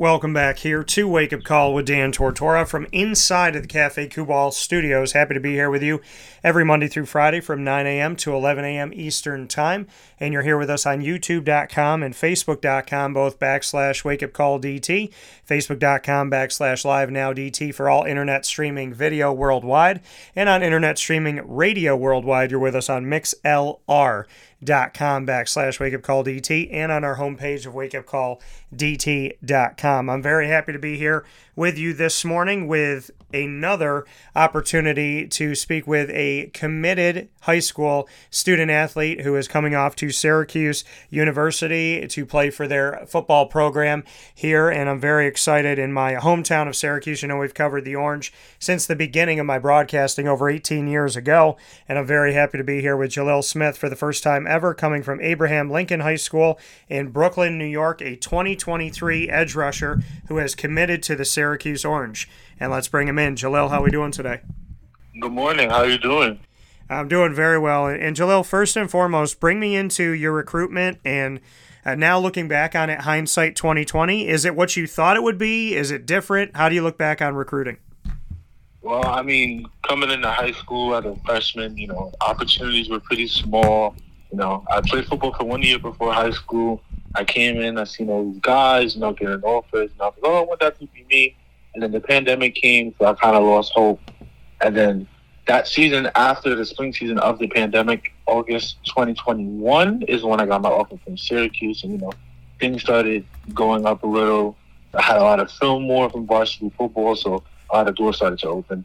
Welcome back here to Wake Up Call with Dan Tortora from inside of the Cafe Kubal studios. Happy to be here with you every Monday through Friday from 9 a.m. to 11 a.m. Eastern Time. And you're here with us on YouTube.com and Facebook.com, both backslash Wake Up Call DT, Facebook.com backslash Live Now DT for all internet streaming video worldwide. And on internet streaming radio worldwide, you're with us on MixLR dot com backslash wake up call DT and on our homepage of wakeupcalldt.com. I'm very happy to be here with you this morning with another opportunity to speak with a committed high school student athlete who is coming off to Syracuse University to play for their football program here. And I'm very excited in my hometown of Syracuse. You know, we've covered the Orange since the beginning of my broadcasting over 18 years ago. And I'm very happy to be here with Jalil Smith for the first time ever, coming from Abraham Lincoln High School in Brooklyn, New York, a 2023 edge rusher who has committed to the Syracuse Orange and let's bring him in. Jalil, how are we doing today? Good morning. How are you doing? I'm doing very well. And Jalil, first and foremost, bring me into your recruitment and uh, now looking back on it, hindsight 2020. Is it what you thought it would be? Is it different? How do you look back on recruiting? Well, I mean, coming into high school as a freshman, you know, opportunities were pretty small. You know, I played football for one year before high school. I came in, I seen all these guys, you know, getting offers, and I was like, oh, I want that to be me. And then the pandemic came, so I kind of lost hope. And then that season after the spring season of the pandemic, August 2021 is when I got my offer from Syracuse, and you know things started going up a little. I had a lot of film more from varsity football, so a lot of doors started to open.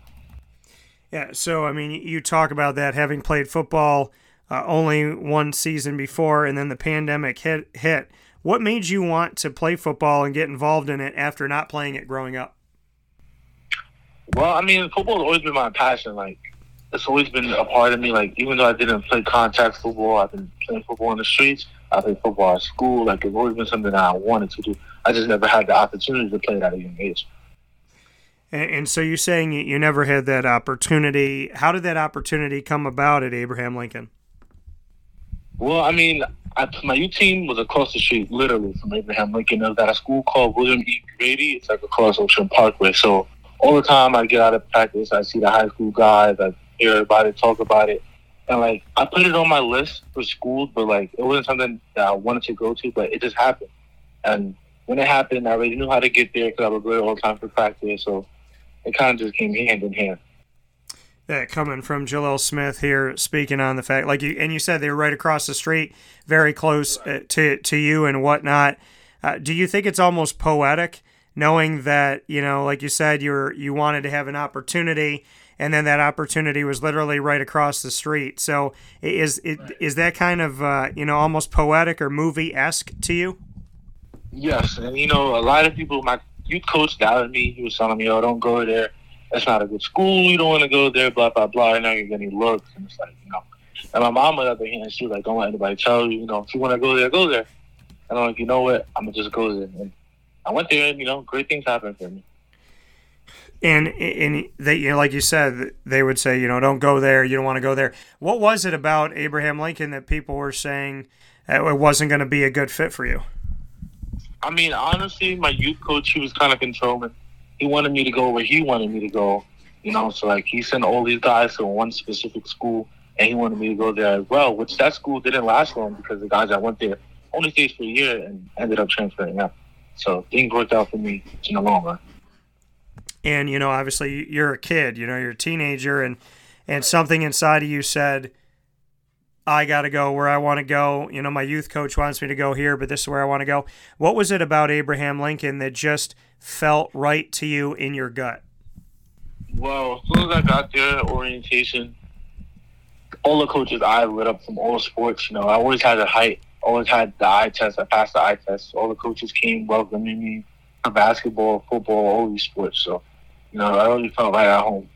Yeah, so I mean, you talk about that having played football uh, only one season before, and then the pandemic hit. Hit. What made you want to play football and get involved in it after not playing it growing up? Well, I mean, football has always been my passion. Like, it's always been a part of me. Like, even though I didn't play contact football, I've been playing football in the streets. I played football at school. Like, it's always been something that I wanted to do. I just never had the opportunity to play it at a young age. And, and so you're saying you never had that opportunity. How did that opportunity come about at Abraham Lincoln? Well, I mean, I, my U team was across the street, literally from Abraham Lincoln. It was at a school called William E. Grady. It's like across Ocean Parkway. So all the time I get out of practice, I see the high school guys, I hear it, talk about it. And like I put it on my list for school, but like it wasn't something that I wanted to go to, but it just happened. And when it happened, I already knew how to get there because I was there all the time for practice. So it kind of just came hand in hand. That coming from Jalil Smith here, speaking on the fact, like you and you said, they were right across the street, very close uh, to to you and whatnot. Uh, do you think it's almost poetic knowing that you know like you said you're you wanted to have an opportunity and then that opportunity was literally right across the street. So is it is that kind of uh, you know almost poetic or movie-esque to you? Yes and you know a lot of people my youth coach doubted me. He was telling me oh don't go there. That's not a good school. You don't want to go there blah blah blah. And now you're getting looks and it's like you know. And my mom on the other hand she was like don't let anybody tell you you know if you want to go there go there. And I'm like you know what? I'm gonna just go there. And I went there, and you know, great things happened for me. And and they, you know, like you said, they would say, you know, don't go there. You don't want to go there. What was it about Abraham Lincoln that people were saying it wasn't going to be a good fit for you? I mean, honestly, my youth coach, he was kind of controlling. He wanted me to go where he wanted me to go. You know, so like he sent all these guys to one specific school, and he wanted me to go there as well. Which that school didn't last long because the guys that went there only stayed for a year and ended up transferring out. So things worked out for me in the long run. And you know, obviously, you're a kid. You know, you're a teenager, and and something inside of you said, "I got to go where I want to go." You know, my youth coach wants me to go here, but this is where I want to go. What was it about Abraham Lincoln that just felt right to you in your gut? Well, as soon as I got there, orientation, all the coaches I lit up from all sports. You know, I always had a height always had the eye test. I passed the eye test. All the coaches came welcoming me basketball, football, all these sports. So, you know, I really felt right at home.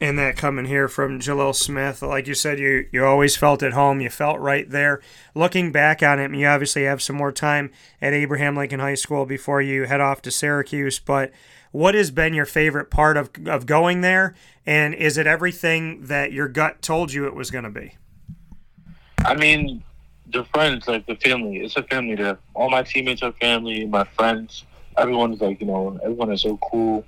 And that coming here from Jalil Smith, like you said, you you always felt at home. You felt right there. Looking back on it, you obviously have some more time at Abraham Lincoln High School before you head off to Syracuse. But what has been your favorite part of of going there? And is it everything that your gut told you it was going to be? I mean, the friends, like the family. It's a family there. All my teammates are family. My friends, everyone's like you know, everyone is so cool.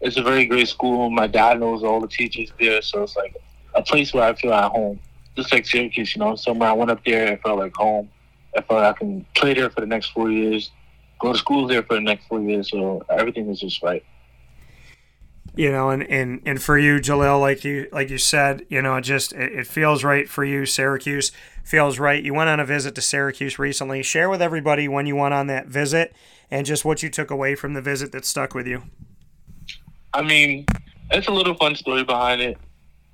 It's a very great school. My dad knows all the teachers there, so it's like a place where I feel at home. Just like Syracuse, you know, somewhere I went up there, it felt like home. I felt like I can play there for the next four years, go to school there for the next four years. So everything is just right you know, and, and, and for you, Jalil, like you like you said, you know, it just it, it, feels right for you. Syracuse feels right. You went on a visit to Syracuse recently. Share with everybody when you went on that visit and just what you took away from the visit that stuck with you. I mean, it's a little fun story behind it.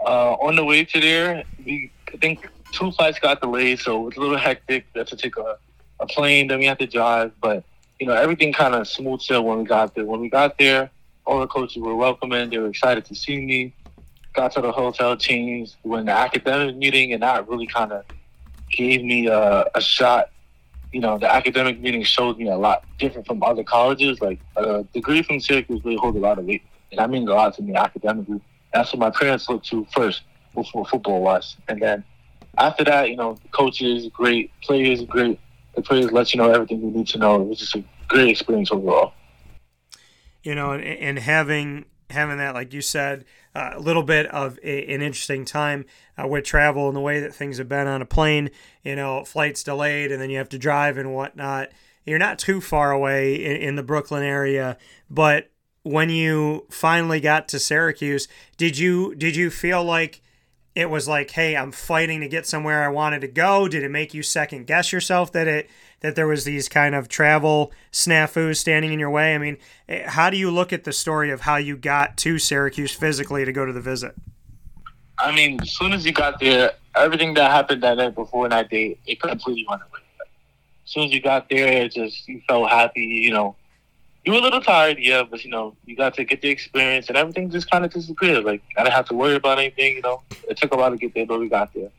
Uh, on the way to there, we I think two flights got delayed, so it was a little hectic. We had to take a, a plane, then we had to drive, but you know everything kind of smooth sailed when we got there. When we got there all the coaches were welcoming. They were excited to see me. Got to the hotel, changed, went to the academic meeting, and that really kind of gave me a, a shot. You know, the academic meeting showed me a lot different from other colleges. Like a degree from Syracuse really holds a lot of weight, and that means a lot to me academically. That's what my parents looked to first before football was, and then after that, you know, coaches great, players great. The players let you know everything you need to know. It was just a great experience overall you know, and, and having having that, like you said, uh, a little bit of a, an interesting time uh, with travel and the way that things have been on a plane. You know, flights delayed, and then you have to drive and whatnot. You're not too far away in, in the Brooklyn area, but when you finally got to Syracuse, did you did you feel like it was like, hey, I'm fighting to get somewhere I wanted to go? Did it make you second guess yourself that it that there was these kind of travel snafus standing in your way? I mean, eh, how do you look at the story of how you got to Syracuse physically to go to the visit? I mean, as soon as you got there, everything that happened that night before that day, it completely went away. As soon as you got there, it just you felt happy. You know, you were a little tired, yeah, but you know, you got to get the experience, and everything just kind of disappeared. Like I didn't have to worry about anything. You know, it took a while to get there, but we got there.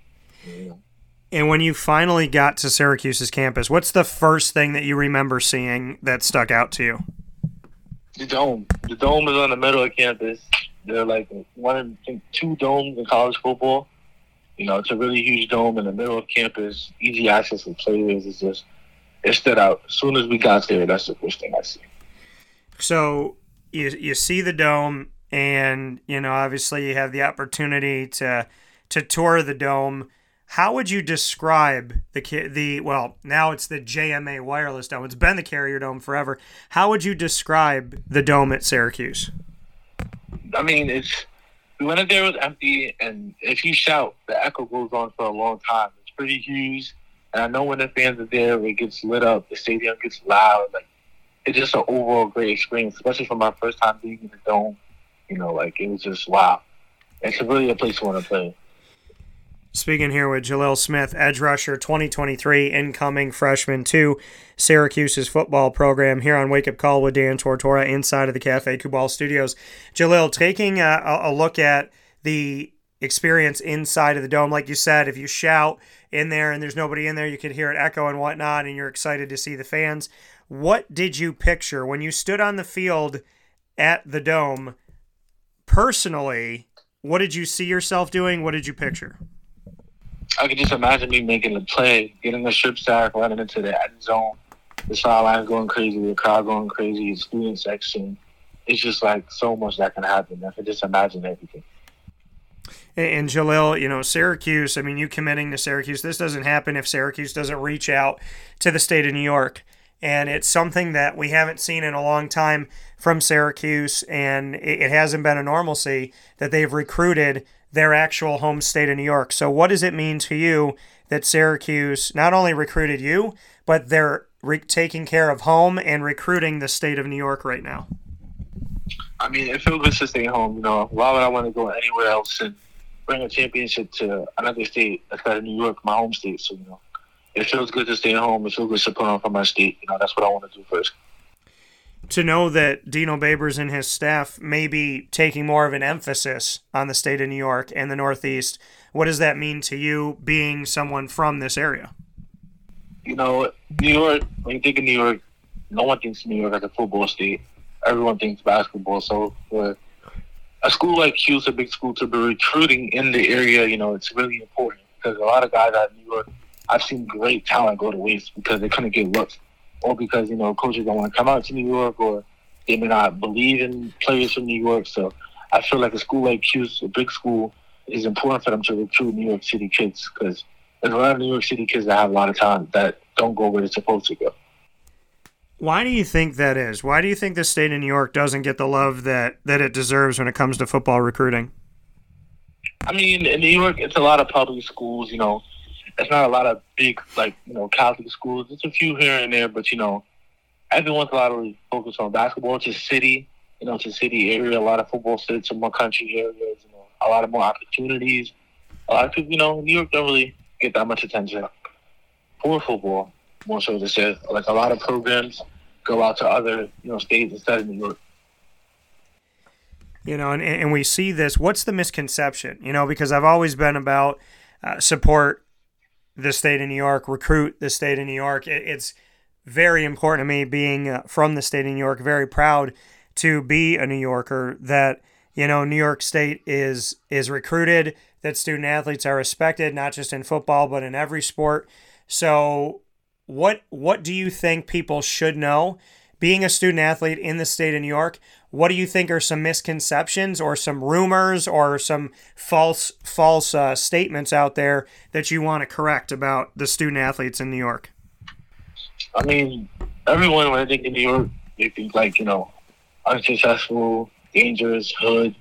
Yeah. And when you finally got to Syracuse's campus, what's the first thing that you remember seeing that stuck out to you? The dome. The dome is on the middle of campus. There are like one, I think, two domes in college football. You know, it's a really huge dome in the middle of campus. Easy access for players. It's just it stood out. As soon as we got there, that's the first thing I see. So you you see the dome, and you know obviously you have the opportunity to to tour the dome. How would you describe the the well now it's the JMA wireless dome. It's been the Carrier Dome forever. How would you describe the dome at Syracuse? I mean, it's we went in there was empty, and if you shout, the echo goes on for a long time. It's pretty huge, and I know when the fans are there, it gets lit up. The stadium gets loud. Like it's just an overall great experience, especially for my first time being in the dome. You know, like it was just wow. It's really a place to want to play. Speaking here with Jalil Smith, edge rusher 2023, incoming freshman to Syracuse's football program here on Wake Up Call with Dan Tortora inside of the Cafe Kubal studios. Jalil, taking a, a look at the experience inside of the dome, like you said, if you shout in there and there's nobody in there, you could hear it echo and whatnot, and you're excited to see the fans. What did you picture when you stood on the field at the dome? Personally, what did you see yourself doing? What did you picture? I could just imagine me making the play, getting the strip sack, running into the end zone, the sideline going crazy, the crowd going crazy, the student section. It's just like so much that can happen. I could just imagine everything. And Jalil, you know, Syracuse, I mean, you committing to Syracuse, this doesn't happen if Syracuse doesn't reach out to the state of New York and it's something that we haven't seen in a long time from Syracuse, and it hasn't been a normalcy that they've recruited their actual home state of New York. So, what does it mean to you that Syracuse not only recruited you, but they're re- taking care of home and recruiting the state of New York right now? I mean, it feels good to stay home. You know, why would I want to go anywhere else and bring a championship to another state instead of New York, my home state? So, you know, it feels good to stay at home. It feels good to put on for my state. You know, that's what I want to do first. To know that Dino Babers and his staff may be taking more of an emphasis on the state of New York and the Northeast, what does that mean to you being someone from this area? You know, New York, when you think of New York, no one thinks New York as a football state. Everyone thinks basketball. So for a school like Cuse, a big school, to be recruiting in the area, you know, it's really important because a lot of guys out of New York I've seen great talent go to waste because they couldn't get looks, or because you know coaches don't want to come out to New York, or they may not believe in players from New York. So I feel like a school like Cuse, a big school, is important for them to recruit New York City kids because there's a lot of New York City kids that have a lot of talent that don't go where they're supposed to go. Why do you think that is? Why do you think the state of New York doesn't get the love that, that it deserves when it comes to football recruiting? I mean, in New York, it's a lot of public schools. You know, it's not a lot of big like you know Catholic schools. It's a few here and there, but you know, everyone's a lot of focus on basketball. It's a city, you know, it's a city area. A lot of football states, some more country areas. You know, a lot of more opportunities. A lot of people, you know, New York don't really get that much attention for football. More so to say, like a lot of programs go out to other you know states instead of New York. You know, and, and we see this. What's the misconception? You know, because I've always been about uh, support the state of New York, recruit the state of New York. It, it's very important to me, being uh, from the state of New York, very proud to be a New Yorker. That you know, New York State is is recruited. That student athletes are respected, not just in football, but in every sport. So, what what do you think people should know? Being a student athlete in the state of New York, what do you think are some misconceptions or some rumors or some false false uh, statements out there that you want to correct about the student athletes in New York? I mean, everyone when I think in New York, they think like you know, unsuccessful, dangerous, hood.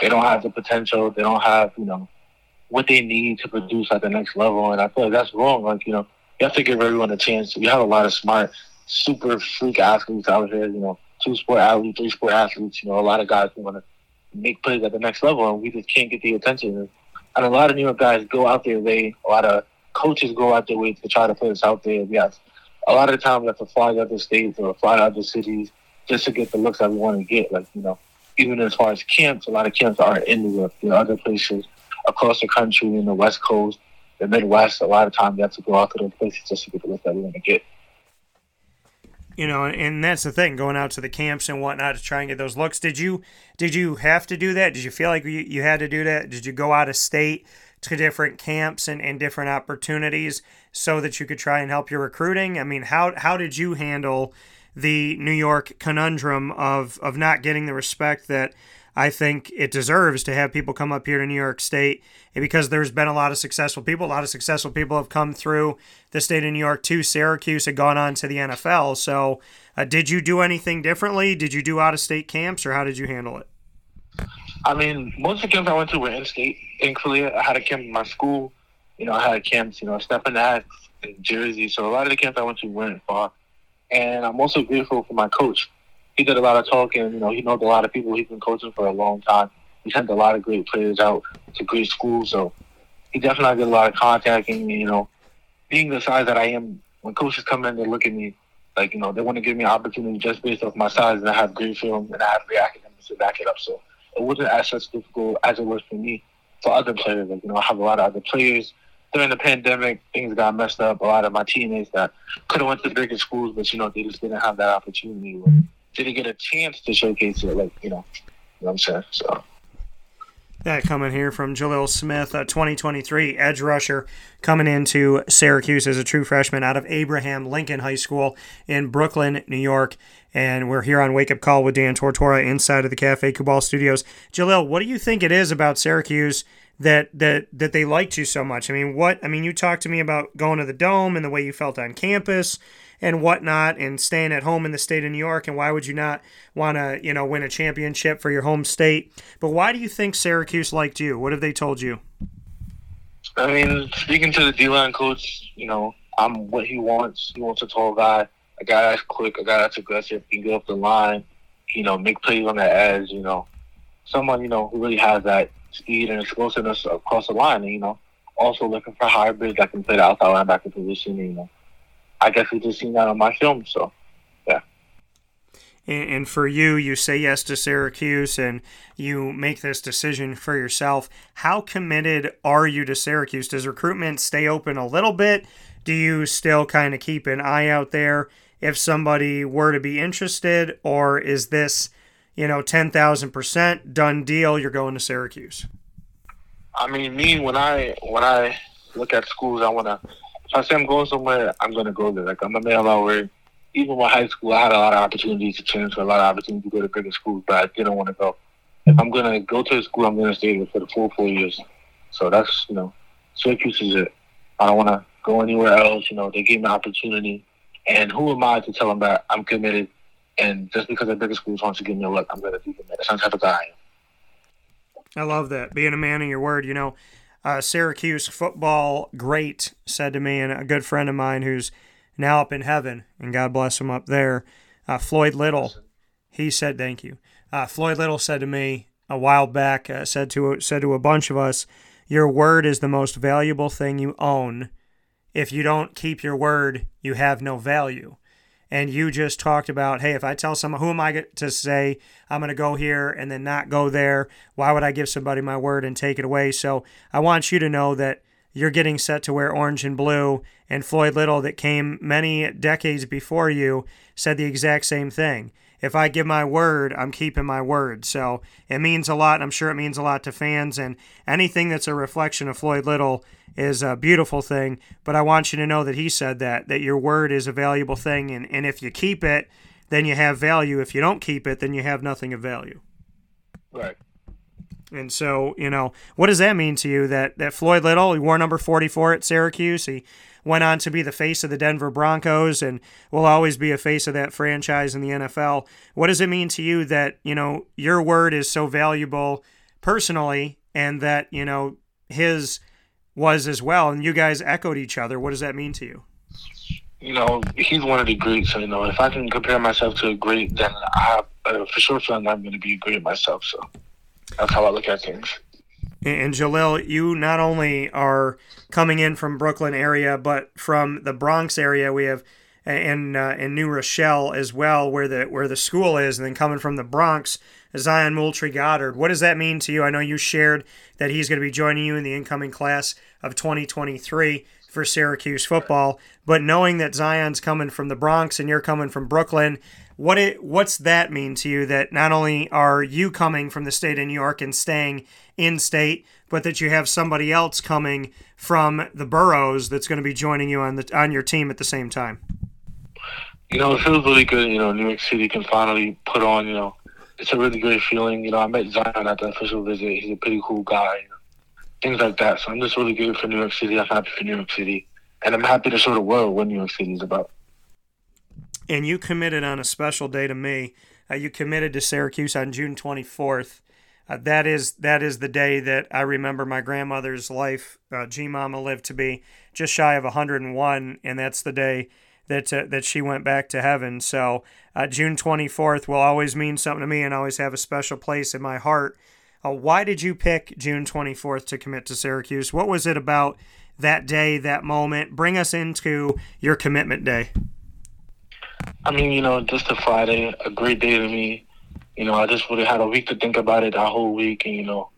They don't have the potential. They don't have you know what they need to produce at the next level. And I feel like that's wrong. Like you know, you have to give everyone a chance. We have a lot of smart, super freak athletes out here. You know, two sport athletes, three sport athletes. You know, a lot of guys who want to make plays at the next level, and we just can't get the attention. And a lot of New York guys go out there. They a lot of coaches go out their way to try to put us out there. Yes, a lot of the time we have to fly to other states or fly to other cities just to get the looks that we want to get. Like you know, even as far as camps, a lot of camps aren't in New York. There are other places across the country in the West Coast, the Midwest. A lot of times we have to go out to those places just to get the looks that we want to get. You know and that's the thing going out to the camps and whatnot to try and get those looks. Did you did you have to do that? Did you feel like you, you had to do that? Did you go out of state to different camps and, and different opportunities so that you could try and help your recruiting? I mean how how did you handle the new york conundrum of of not getting the respect that I think it deserves to have people come up here to New York State because there's been a lot of successful people. A lot of successful people have come through the state of New York to Syracuse had gone on to the NFL. So, uh, did you do anything differently? Did you do out of state camps or how did you handle it? I mean, most of the camps I went to were in state. Thankfully, I had a camp in my school. You know, I had camps, you know, Stephen Axe in Jersey. So, a lot of the camps I went to weren't far. And I'm also grateful for my coach he did a lot of talking. You know, he knows a lot of people. He's been coaching for a long time. He sent a lot of great players out to great schools. So he definitely did a lot of contacting. You know, being the size that I am, when coaches come in, they look at me like you know they want to give me an opportunity just based off my size, and I have great film and I have great academics to back it up. So it wasn't as such difficult as it was for me for other players. Like you know, I have a lot of other players. During the pandemic, things got messed up. A lot of my teammates that could have went to bigger schools, but you know they just didn't have that opportunity didn't get a chance to showcase it, like you know, you know what I'm saying. So that coming here from Jalil Smith, uh, a 2023 edge rusher coming into Syracuse as a true freshman out of Abraham Lincoln High School in Brooklyn, New York. And we're here on Wake Up Call with Dan Tortora inside of the Cafe Kubal Studios. Jalil, what do you think it is about Syracuse that that that they liked you so much? I mean, what I mean, you talked to me about going to the dome and the way you felt on campus and whatnot and staying at home in the state of New York. And why would you not want to, you know, win a championship for your home state? But why do you think Syracuse liked you? What have they told you? I mean, speaking to the D line coach, you know, I'm what he wants. He wants a tall guy, a guy that's quick, a guy that's aggressive, He can get up the line, you know, make plays on the edge, you know. Someone, you know, who really has that speed and explosiveness across the line, and, you know, also looking for hybrids that can play the outside linebacker position, you know. I guess we just seen that on my film. So, yeah. And for you, you say yes to Syracuse and you make this decision for yourself. How committed are you to Syracuse? Does recruitment stay open a little bit? Do you still kind of keep an eye out there if somebody were to be interested? Or is this, you know, 10,000% done deal? You're going to Syracuse? I mean, me, when I, when I look at schools, I want to if I say I'm going somewhere, I'm gonna go there. Like I'm a man my word. Even with high school, I had a lot of opportunities to transfer, a lot of opportunities to go to bigger schools, but I didn't want to go. If I'm gonna go to a school, I'm gonna stay there for the full four years. So that's you know, Syracuse is it. I don't want to go anywhere else. You know, they gave me an opportunity, and who am I to tell them that I'm committed? And just because the bigger schools want to give me a look, I'm gonna be committed. That's the type of guy I love that. Being a man of your word, you know, uh, Syracuse football great said to me, and a good friend of mine who's now up in heaven, and God bless him up there, uh, Floyd Little. He said, "Thank you." Uh, Floyd Little said to me a while back, uh, said to said to a bunch of us, "Your word is the most valuable thing you own. If you don't keep your word, you have no value." And you just talked about, hey, if I tell someone, who am I to say I'm going to go here and then not go there? Why would I give somebody my word and take it away? So I want you to know that you're getting set to wear orange and blue. And Floyd Little, that came many decades before you, said the exact same thing. If I give my word, I'm keeping my word. So it means a lot. I'm sure it means a lot to fans. And anything that's a reflection of Floyd Little is a beautiful thing. But I want you to know that he said that, that your word is a valuable thing. And, and if you keep it, then you have value. If you don't keep it, then you have nothing of value. Right. And so, you know, what does that mean to you that, that Floyd Little, he wore number 44 at Syracuse, he went on to be the face of the Denver Broncos and will always be a face of that franchise in the NFL. What does it mean to you that, you know, your word is so valuable personally and that, you know, his was as well, and you guys echoed each other. What does that mean to you? You know, he's one of the greats. So, you know, if I can compare myself to a great, then I uh, for sure feel like I'm going to be a great myself. So that's how I look at things. And Jalil, you not only are coming in from Brooklyn area, but from the Bronx area. We have in uh, in New Rochelle as well, where the where the school is, and then coming from the Bronx, Zion Moultrie Goddard. What does that mean to you? I know you shared that he's going to be joining you in the incoming class of 2023 for Syracuse football, but knowing that Zion's coming from the Bronx and you're coming from Brooklyn, what it what's that mean to you? That not only are you coming from the state of New York and staying in state, but that you have somebody else coming from the boroughs that's going to be joining you on the on your team at the same time. You know, it feels really good. You know, New York City can finally put on. You know, it's a really great feeling. You know, I met Zion at the official visit. He's a pretty cool guy. You know, things like that. So I'm just really good for New York City. I'm happy for New York City, and I'm happy to show the world what New York City is about. And you committed on a special day to me. Uh, you committed to Syracuse on June 24th. Uh, that is that is the day that I remember my grandmother's life. Uh, G Mama lived to be just shy of 101, and that's the day that uh, that she went back to heaven. So uh, June 24th will always mean something to me, and always have a special place in my heart. Uh, why did you pick June 24th to commit to Syracuse? What was it about that day, that moment? Bring us into your commitment day. I mean, you know, just a Friday, a great day to me. You know, I just would have had a week to think about it, that whole week, and you know,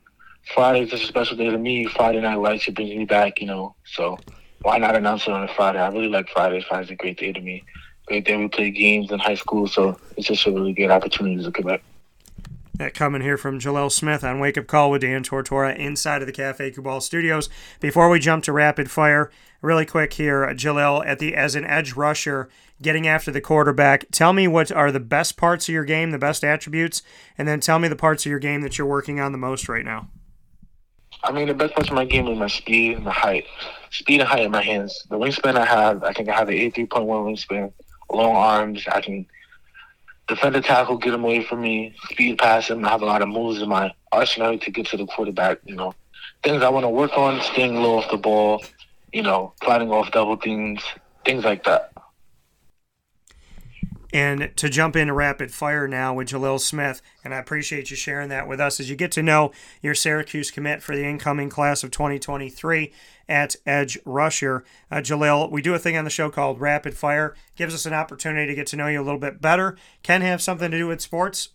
Friday's just a special day to me. Friday Night Lights, it brings me back, you know. So why not announce it on a Friday? I really like Fridays. Friday's a great day to me. Great day we play games in high school, so it's just a really good opportunity to come back. That coming here from Jalel Smith on Wake Up Call with Dan Tortora inside of the Cafe Kubal studios. Before we jump to rapid fire, really quick here, uh, Jalel, at the as an edge rusher, getting after the quarterback. Tell me what are the best parts of your game, the best attributes, and then tell me the parts of your game that you're working on the most right now. I mean, the best parts of my game is my speed and my height. Speed and height in my hands. The wingspan I have, I think I have an 83.1 wingspan, long arms. I can defend the tackle, get him away from me, speed pass him. I have a lot of moves in my arsenal to get to the quarterback. You know, things I want to work on, staying low off the ball, you know, fighting off double teams, things like that. And to jump into rapid fire now with Jalil Smith, and I appreciate you sharing that with us as you get to know your Syracuse commit for the incoming class of 2023 at Edge Rusher. Uh, Jalil, we do a thing on the show called Rapid Fire. Gives us an opportunity to get to know you a little bit better. Can have something to do with sports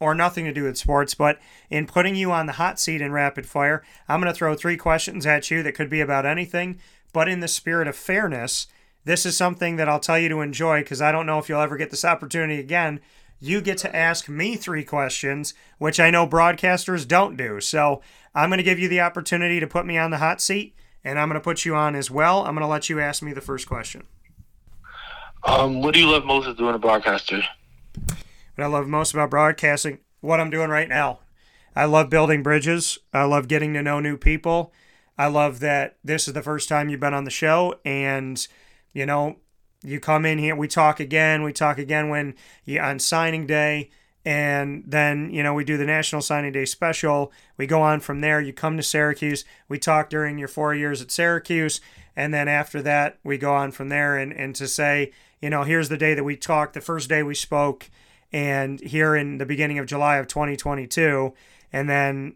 or nothing to do with sports, but in putting you on the hot seat in Rapid Fire, I'm going to throw three questions at you that could be about anything, but in the spirit of fairness – this is something that I'll tell you to enjoy because I don't know if you'll ever get this opportunity again. You get to ask me three questions, which I know broadcasters don't do. So I'm going to give you the opportunity to put me on the hot seat, and I'm going to put you on as well. I'm going to let you ask me the first question. Um, what do you love most of doing a broadcaster? What I love most about broadcasting, what I'm doing right now. I love building bridges. I love getting to know new people. I love that this is the first time you've been on the show, and you know, you come in here, we talk again, we talk again when you on signing day, and then you know we do the National Signing Day special. We go on from there. You come to Syracuse. We talk during your four years at Syracuse, and then after that we go on from there. And and to say, you know, here's the day that we talked, the first day we spoke, and here in the beginning of July of 2022, and then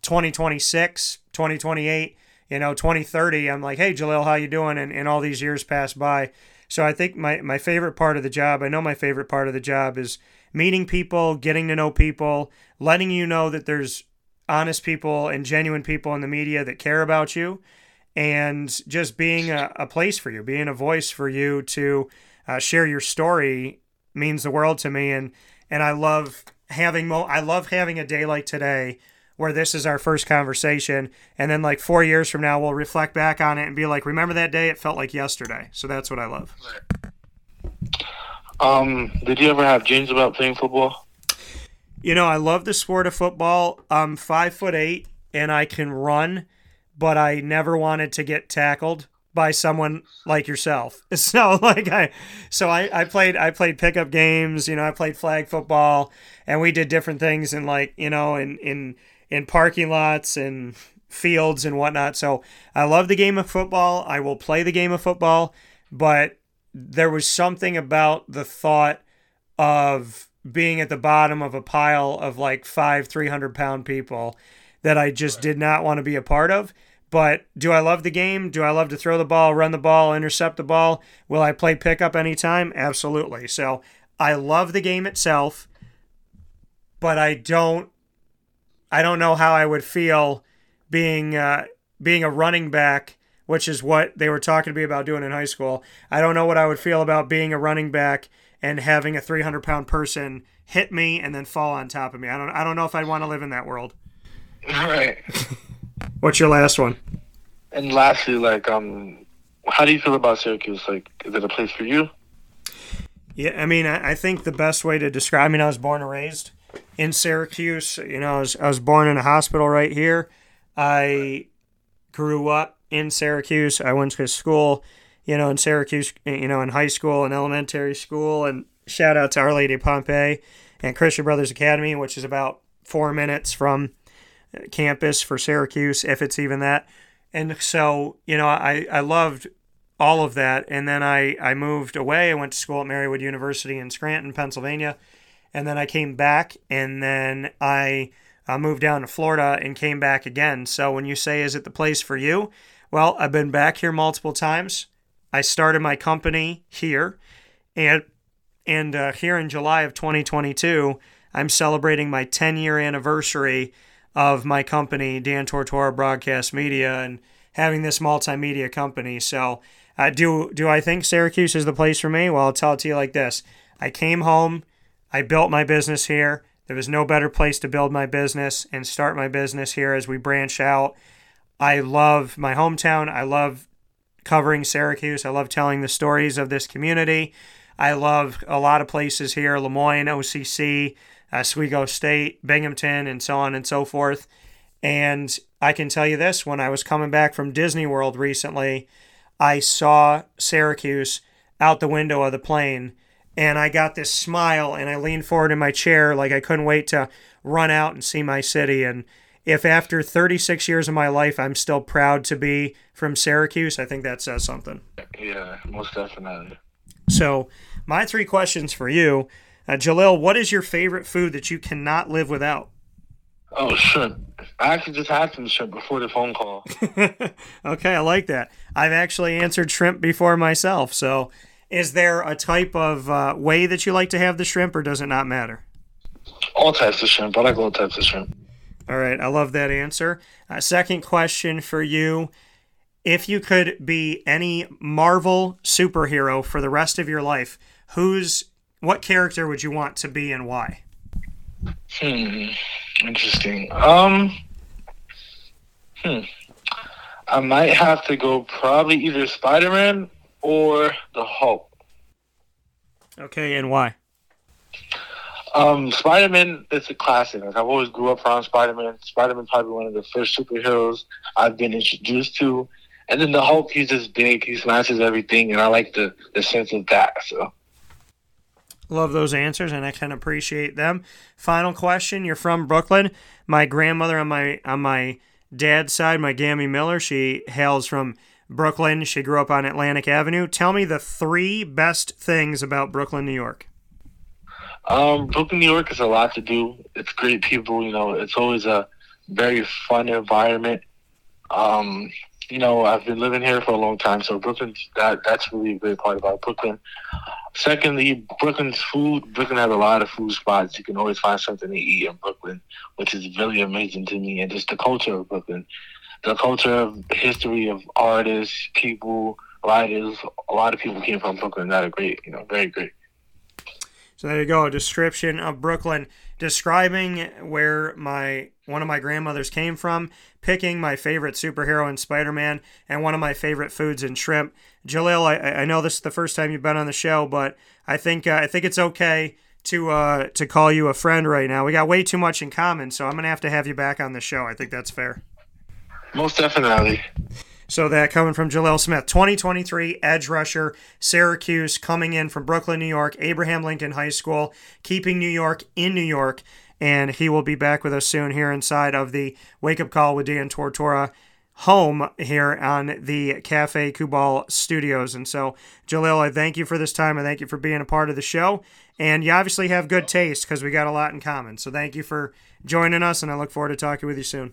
2026, 2028 you know 2030 i'm like hey jalil how you doing? And, and all these years pass by. So i think my, my favorite part of the job i know my favorite part of the job is meeting people getting to know people letting you know that there's honest people and genuine people in the media that care about you and just being a, a place for you being a voice for you to uh, share your story means the world to me. And and i love having mo i love having a day like today where this is our first conversation. And then like four years from now we'll reflect back on it and be like remember that day? It felt like yesterday. So that's what i love. Um did you ever have dreams about playing football? You know i love the sport of football. I'm five foot eight and i can run but i never wanted to get tackled by someone like yourself. So like i so i i played i played pickup games you know i played flag football and we did different things and like you know in in in parking lots and fields and whatnot. So I love the game of football. I will play the game of football, but there was something about the thought of being at the bottom of a pile of like five, 300 pound people that I just right. did not want to be a part of. But do I love the game? Do I love to throw the ball, run the ball, intercept the ball? Will I play pickup anytime? Absolutely. So I love the game itself, but I don't I don't know how I would feel being uh, being a running back, which is what they were talking to me about doing in high school. I don't know what I would feel about being a running back and having a 300 pound person hit me and then fall on top of me. I don't I don't know if I'd want to live in that world. All right. What's your last one? And lastly, like, um, how do you feel about Syracuse? Like, is it a place for you? Yeah, I mean, I, I think the best way to describe. I mean, I was born and raised in Syracuse. You know, I was, I was born in a hospital right here. I grew up in Syracuse. I went to school, you know, in Syracuse, you know, in high school and elementary school. And shout out to Our Lady Pompei and Christian Brothers Academy, which is about four minutes from campus for Syracuse, if it's even that. And so, you know, I, I loved all of that. And then I, I moved away. I went to school at Marywood University in Scranton, Pennsylvania and then I came back, and then I uh, moved down to Florida and came back again. So when you say, is it the place for you? Well, I've been back here multiple times. I started my company here, and and uh, here in July of 2022, I'm celebrating my 10 year anniversary of my company, Dan Tortora Broadcast Media, and having this multimedia company. So, uh, do do I think Syracuse is the place for me? Well, I'll tell it to you like this: I came home I built my business here. There was no better place to build my business and start my business here as we branch out. I love my hometown. I love covering Syracuse. I love telling the stories of this community. I love a lot of places here Le Moyne, OCC, uh, Oswego State, Binghamton, and so on and so forth. And I can tell you this when I was coming back from Disney World recently, I saw Syracuse out the window of the plane and I got this smile and I leaned forward in my chair like I couldn't wait to run out and see my city. And if after 36 years of my life I'm still proud to be from Syracuse, I think that says something. Yeah, most definitely. So, my three questions for you uh, Jalil, what is your favorite food that you cannot live without? Oh, shrimp. I actually just had some shrimp before the phone call. okay, I like that. I've actually answered shrimp before myself, so is there a type of uh, way that you like to have the shrimp, or does it not matter? All types of shrimp. I like all types of shrimp. All right, I love that answer. Uh, second question for you. If you could be any Marvel superhero for the rest of your life, who's what character would you want to be and why? Hmm. Interesting. Um. Hmm. I might have to go probably either Spider Man or the Hulk. Okay, and why? Um, Spider Man is a classic. Like, I've always grew up around Spider Man. Spider Man probably one of the first superheroes I've been introduced to. And then the Hulk, he's just big. He smashes everything, and I like the the sense of that. So. Love those answers, and I can appreciate them. Final question: You're from Brooklyn. My grandmother on my on my dad's side, my Gammy Miller, she hails from Brooklyn. She grew up on Atlantic Avenue. Tell me the three best things about Brooklyn, New York. Um, Brooklyn, New York is a lot to do. It's great people. You know, it's always a very fun environment. Um, you know, I've been living here for a long time, so Brooklyn that that's really a great part about Brooklyn. Secondly, Brooklyn's food. Brooklyn has a lot of food spots. You can always find something to eat in Brooklyn, which is really amazing to me. And just the culture of Brooklyn, the culture history of artists, people, writers. A lot of people came from Brooklyn that are great. You know, very great. So there you go, a description of Brooklyn, describing where my one of my grandmothers came from, picking my favorite superhero in Spider-Man, and one of my favorite foods in shrimp. Jalil, I, I know this is the first time you've been on the show, but I think uh, I think it's okay to uh, to call you a friend right now. We got way too much in common, so I'm gonna have to have you back on the show. I think that's fair. Most definitely. So that coming from Jaleel Smith, 2023 edge rusher, Syracuse, coming in from Brooklyn, New York, Abraham Lincoln High School, keeping New York in New York, and he will be back with us soon here inside of the Wake Up Call with Dan Tortora home here on the Cafe Kubal studios. And so, Jaleel, I thank you for this time. I thank you for being a part of the show. And you obviously have good taste because we got a lot in common. So thank you for joining us, and I look forward to talking with you soon.